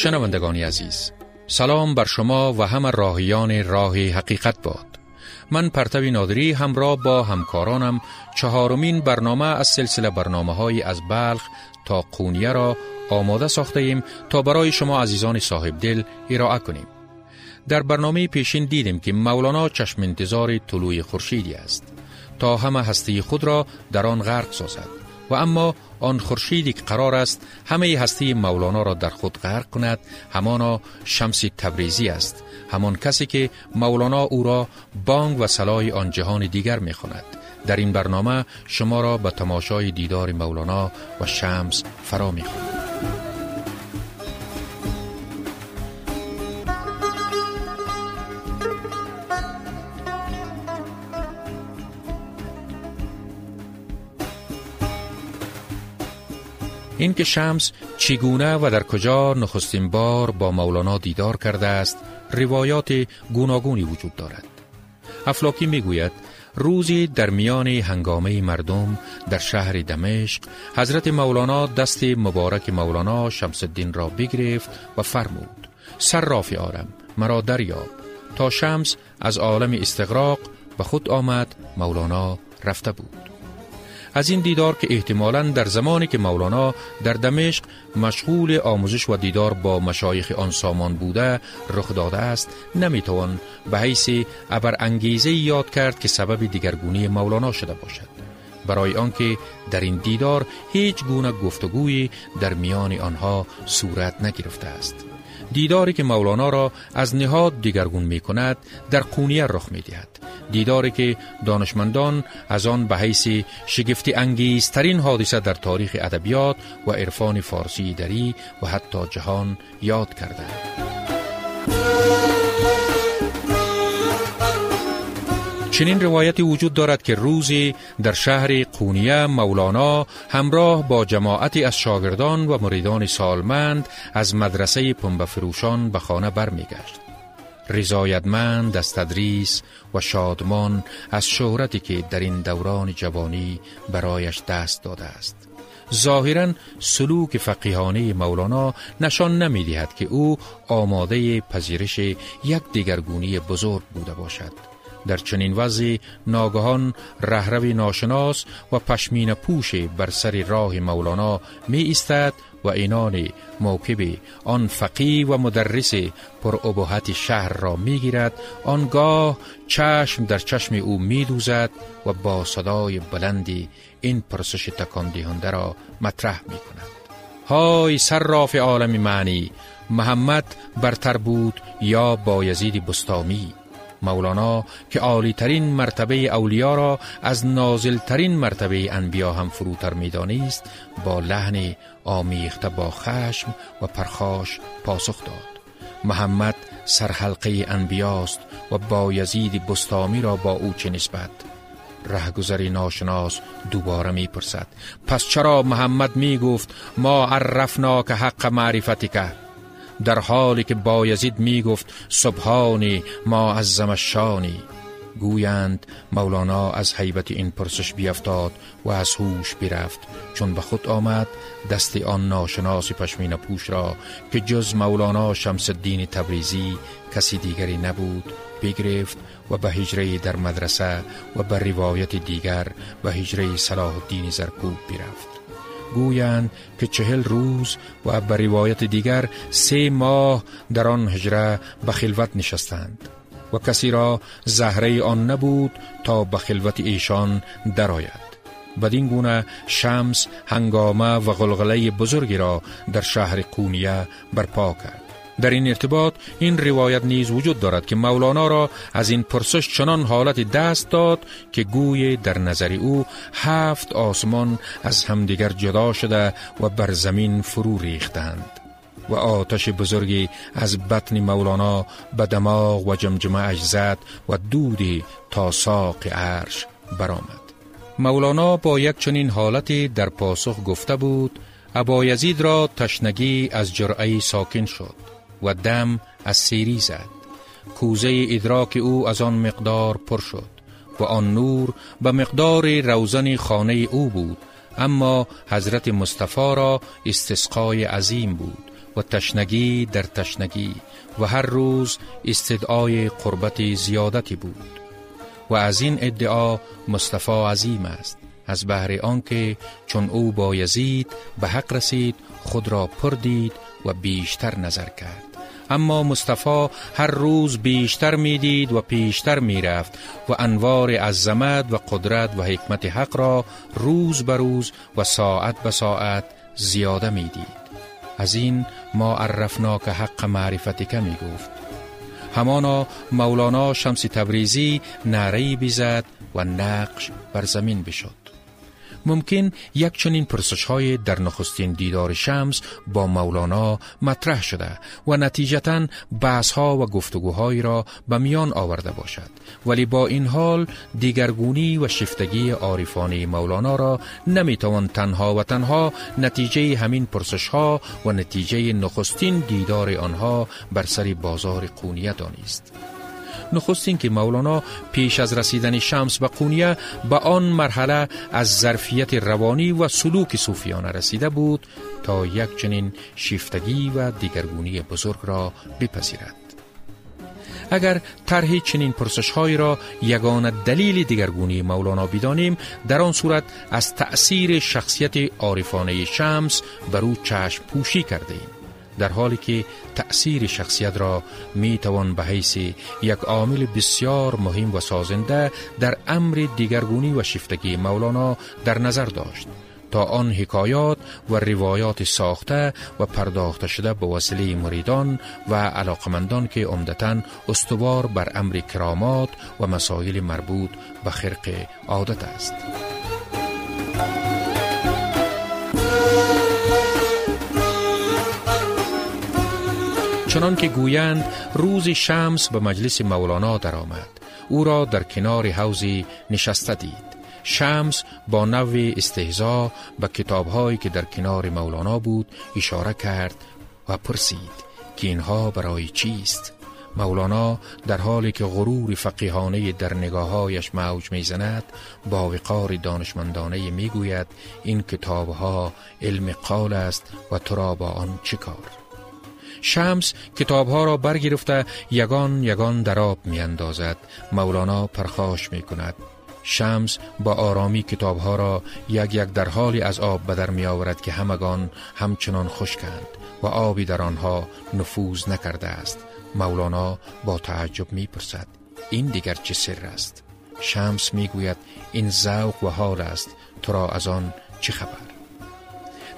شنوندگانی عزیز سلام بر شما و همه راهیان راه حقیقت باد. من پرتوی نادری همراه با همکارانم چهارمین برنامه از سلسله برنامه های از بلخ تا قونیه را آماده ساخته ایم تا برای شما عزیزان صاحب دل ارائه کنیم. در برنامه پیشین دیدیم که مولانا چشم انتظار طلوع خورشیدی است. تا همه هستی خود را در آن غرق سازد و اما آن خورشیدی که قرار است همه هستی مولانا را در خود غرق کند همانا شمس تبریزی است همان کسی که مولانا او را بانگ و سلای آن جهان دیگر می خواند. در این برنامه شما را به تماشای دیدار مولانا و شمس فرا می این که شمس چگونه و در کجا نخستین بار با مولانا دیدار کرده است روایات گوناگونی وجود دارد. افلاکی می‌گوید روزی در میان هنگامه مردم در شهر دمشق حضرت مولانا دست مبارک مولانا شمس الدین را بگرفت و فرمود سر رافی آرم مرا دریاب. تا شمس از عالم استغراق به خود آمد مولانا رفته بود. از این دیدار که احتمالا در زمانی که مولانا در دمشق مشغول آموزش و دیدار با مشایخ آن سامان بوده رخ داده است نمی‌توان به حیث ابر انگیزه یاد کرد که سبب دیگرگونی مولانا شده باشد. برای آنکه در این دیدار هیچ گونه گفتگویی در میان آنها صورت نگرفته است. دیداری که مولانا را از نهاد دیگرگون می کند در قونیه رخ می دهد. دیداری که دانشمندان از آن به حیث شگفتی انگیزترین حادثه در تاریخ ادبیات و عرفان فارسی دری و حتی جهان یاد کردند. چنین روایتی وجود دارد که روزی در شهر قونیه مولانا همراه با جماعتی از شاگردان و مریدان سالمند از مدرسه پنبه فروشان به خانه برمیگشت. رضایتمند از تدریس و شادمان از شهرتی که در این دوران جوانی برایش دست داده است. ظاهرا سلوک فقیهانه مولانا نشان نمی دهد که او آماده پذیرش یک دیگرگونی بزرگ بوده باشد. در چنین وضعی ناگهان رهروی ناشناس و پشمین پوش بر سر راه مولانا می ایستد و اینان موکب آن فقی و مدرس پر ابهت شهر را می گیرد آنگاه چشم در چشم او می دوزد و با صدای بلندی این پرسش تکان دهنده را مطرح می کند های صراف عالم معنی محمد برتر بود یا بایزید بستامی؟ مولانا که عالی ترین مرتبه اولیا را از نازل ترین مرتبه انبیا هم فروتر می‌دانست با لحن آمیخته با خشم و پرخاش پاسخ داد. محمد سرحلقه انبیاست و با یزید بستامی را با او چه نسبت؟ رهگذری ناشناس دوباره می‌پرسد. پس چرا محمد می گفت ما عرفنا که حق معرفتی که؟ در حالی که بایزید می گفت سبحانی ما از زمشانی گویند مولانا از حیبت این پرسش بیافتاد و از هوش برفت چون به خود آمد دست آن ناشناس پشمین پوش را که جز مولانا شمس الدین تبریزی کسی دیگری نبود بگرفت و به هجره در مدرسه و به روایت دیگر به هجره صلاح الدین زرکوب برفت گویند که چهل روز و به روایت دیگر سه ماه در آن هجره به خلوت نشستند و کسی را زهره آن نبود تا به خلوت ایشان درآید. بدین گونه شمس هنگامه و غلغله بزرگی را در شهر قونیه برپا کرد. در این ارتباط این روایت نیز وجود دارد که مولانا را از این پرسش چنان حالت دست داد که گوی در نظر او هفت آسمان از همدیگر جدا شده و بر زمین فرو ریختند و آتش بزرگی از بطن مولانا به دماغ و جمجمه اجزد و دودی تا ساق عرش برآمد. مولانا با یک چنین حالتی در پاسخ گفته بود ابایزید را تشنگی از جرعی ساکن شد. و دم از سیری زد. کوزه ادراک او از آن مقدار پر شد و آن نور به مقدار روزن خانه او بود اما حضرت مصطفی را استسقای عظیم بود و تشنگی در تشنگی و هر روز استدعای قربت زیادتی بود. و از این ادعا مصطفی عظیم است از بهر آنکه چون او با یزید به حق رسید خود را پر دید و بیشتر نظر کرد. اما مصطفی هر روز بیشتر می‌دید و پیشتر می‌رفت و انوار عظمت و قدرت و حکمت حق را روز به روز و ساعت به ساعت زیاده می‌دید. از این ما عرفنا که حق معرفتک می گفت همانا مولانا شمس تبریزی نعره بیزد و نقش بر زمین بشد. ممکن یک چنین پرسش های در نخستین دیدار شمس با مولانا مطرح شده و نتیجتا بحث ها و گفتگوهایی را به میان آورده باشد. ولی با این حال دیگرگونی و شفتگی عارفانه مولانا را نمی‌توان تنها و تنها نتیجه همین پرسش ها و نتیجه نخستین دیدار آنها بر سر بازار قونیه دانست نخست که مولانا پیش از رسیدن شمس به قونیه به آن مرحله از ظرفیت روانی و سلوک صوفیانه رسیده بود تا یک چنین شیفتگی و دیگرگونی بزرگ را بپذیرد. اگر طرح چنین پرسش را یگان دلیل دیگرگونی مولانا بدانیم در آن صورت از تأثیر شخصیت عارفانه شمس بر او چشم پوشی کرده ایم. در حالی که تأثیر شخصیت را می توان به حیث یک عامل بسیار مهم و سازنده در امر دیگرگونی و شفتگی مولانا در نظر داشت تا آن حکایات و روایات ساخته و پرداخته شده به وسیله مریدان و علاقمندان که عمدتا استوار بر امر کرامات و مسائل مربوط به خرق عادت است. چنان که گویند روز شمس به مجلس مولانا درآمد. او را در کنار حوزی نشسته دید. شمس با نوع استهزا به کتابهایی که در کنار مولانا بود اشاره کرد و پرسید که اینها برای چیست؟ مولانا در حالی که غرور فقیهانه در نگاههایش موج می‌زند با وقار دانشمندانه می‌گوید این کتابها علم قال است و تو را با آن چه کار؟ شمس کتابها را برگرفته یگان یگان در آب می اندازد مولانا پرخاش می کند شمس با آرامی کتابها را یک یک در حالی از آب بدر می آورد که همگان همچنان خشکند و آبی در آنها نفوذ نکرده است. مولانا با تعجب می پرسد این دیگر چه سر است؟ شمس می گوید این ذوق و حال است. تو را از آن چه خبر؟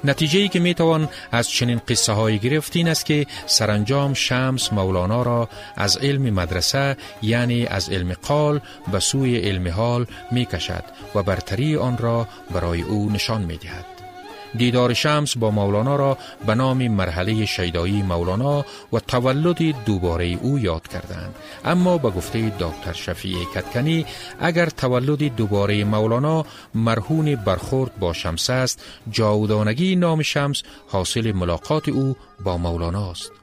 نتیجه ای که می توان از چنین قصه های گرفت این است که سرانجام شمس مولانا را از علم مدرسه یعنی از علم قال به سوی علم حال می کشد و برتری آن را برای او نشان می دهد. دیدار شمس با مولانا را به نام مرحله شیدایی مولانا و تولد دوباره او یاد کردند. اما به گفته دکتر شفیع کتکنی اگر تولد دوباره مولانا مرهون برخورد با شمس است جاودانگی نام شمس حاصل ملاقات او با مولانا است.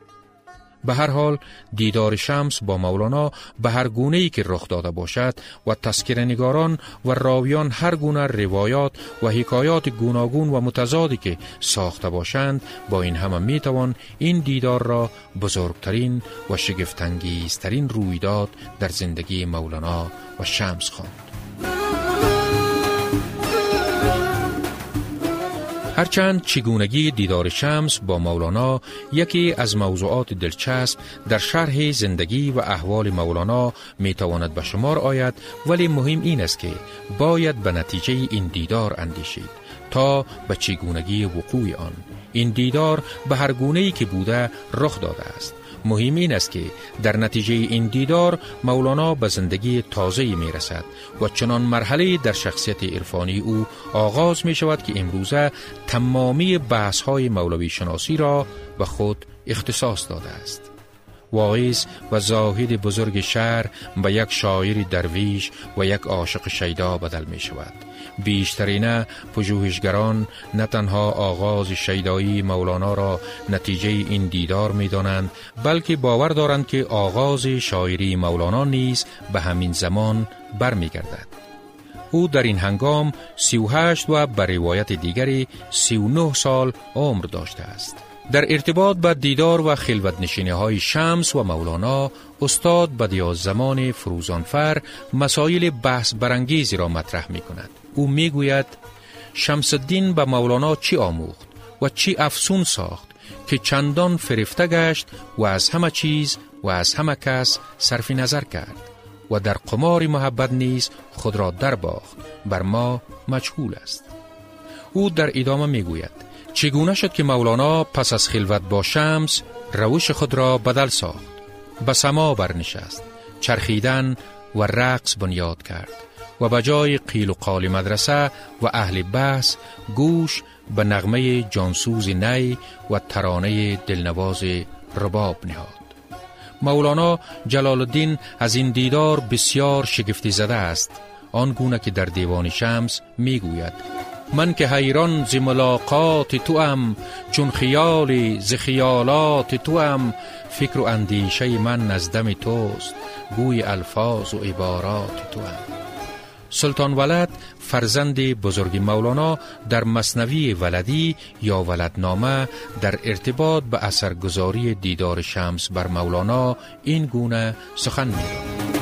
به هر حال دیدار شمس با مولانا به هر گونه ای که رخ داده باشد و تذکر نگاران و راویان هر گونه روایات و حکایات گوناگون و متضادی که ساخته باشند با این همه می توان این دیدار را بزرگترین و شگفتانگیزترین رویداد در زندگی مولانا و شمس خواند. هرچند چگونگی دیدار شمس با مولانا یکی از موضوعات دلچسب در شرح زندگی و احوال مولانا می تواند به شمار آید ولی مهم این است که باید به نتیجه این دیدار اندیشید تا به چگونگی وقوع آن. این دیدار به هر گونه ای که بوده رخ داده است. مهم این است که در نتیجه این دیدار مولانا به زندگی تازه می رسد و چنان مرحله در شخصیت عرفانی او آغاز می شود که امروزه تمامی بحث های مولوی شناسی را به خود اختصاص داده است. واعظ و زاهد بزرگ شهر به یک شاعر درویش و یک عاشق شیدا بدل می شود. بیشترین پژوهشگران نه تنها آغاز شیدایی مولانا را نتیجه این دیدار می دانند بلکه باور دارند که آغاز شاعری مولانا نیز به همین زمان برمیگردد. او در این هنگام 38 و بر روایت دیگری 39 سال عمر داشته است. در ارتباط با دیدار و خلوت نشینه های شمس و مولانا استاد بدیا زمان فروزانفر مسائل بحث برانگیزی را مطرح می کند. او می گوید شمس الدین به مولانا چی آموخت و چی افسون ساخت که چندان فرفته گشت و از همه چیز و از همه کس صرف نظر کرد و در قمار محبت نیز خود را در باخت بر ما مجهول است او در ادامه می گوید چگونه شد که مولانا پس از خلوت با شمس روش خود را بدل ساخت به سما برنشست چرخیدن و رقص بنیاد کرد و به جای قیل و قال مدرسه و اهل بحث گوش به نغمه جانسوز نی و ترانه دلنواز رباب نهاد. مولانا جلال الدین از این دیدار بسیار شگفتی زده است آنگونه که در دیوان شمس می‌گوید من که حیران ز ملاقات تو ام چون خیالی ز خیالات تو ام فکر و اندیشه من نزدم توست گوی الفاظ و عبارات تو ام سلطان ولد فرزند بزرگ مولانا در مصنوی ولدی یا ولدنامه در ارتباط به اثرگذاری دیدار شمس بر مولانا این گونه سخن می‌گوید.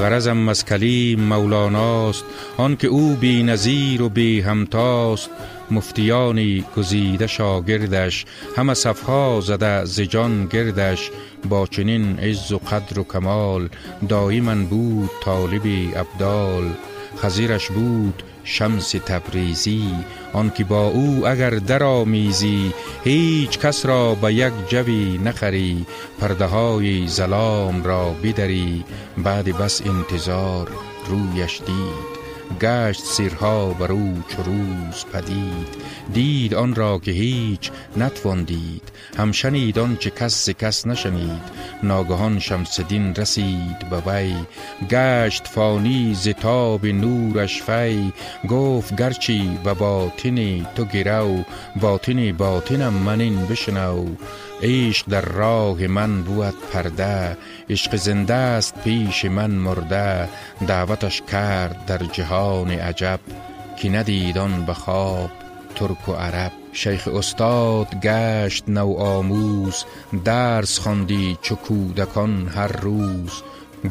غرضم مسکلی مولاناست. آن که او بی نظیر و بی همتاست. مفتیانی گزیده شاگردش. همه صفها زده زجان گردش. با چنین عز و قدر و کمال. دایما بود طالبی ابدال. خزیرش بود شمس تبریزی. آنکه با او اگر درآمیزی هیچ کس را به یک جوی نخری پرده های زلام را بدری. بعد بس انتظار رویش دید. گشت سیرها بر او روز پدید. دید آن را که هیچ نتوان دید هم شنید آن چه کس کس نشنید. ناگهان شمس دین رسید به وی. گشت فانی زتاب نورش فی. گفت گرچی به باطنی تو گرو باطنی باطنم من این بشنو. عشق در راه من بود پرده. عشق زنده است پیش من مرده. دعوتش کرد در جهان عجب که ندیدان به خواب ترک و عرب. شیخ استاد گشت نو آموز درس خواندی چو کودکان هر روز.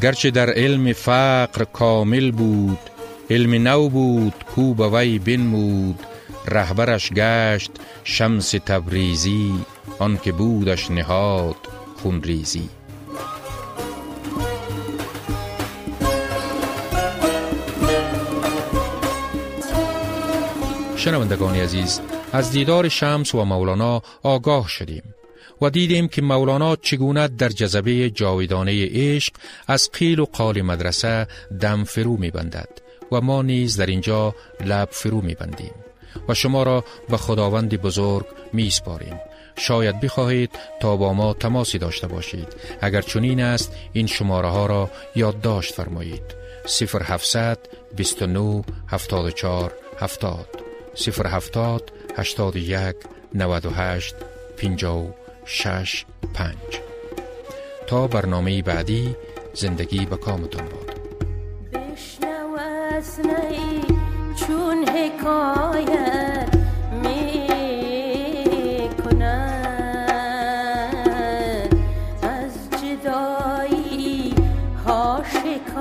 گرچه در علم فقر کامل بود علم نو بود کو به وی بنمود. رهبرش گشت شمس تبریزی آن که بودش نهاد خونریزی. شنوندگان عزیز از دیدار شمس و مولانا آگاه شدیم و دیدیم که مولانا چگونه در جذبه جاویدانه عشق از قیل و قال مدرسه دم فرو می بندد و ما نیز در اینجا لب فرو می بندیم و شما را به خداوند بزرگ می سپاریم شاید بخواهید تا با ما تماسی داشته باشید. اگر چنین است این شماره ها را یادداشت فرمایید. 0700 29 74 70 070 81 98 56 5 تا برنامه بعدی زندگی به کامتان باد چون حکایت جدایی عاشق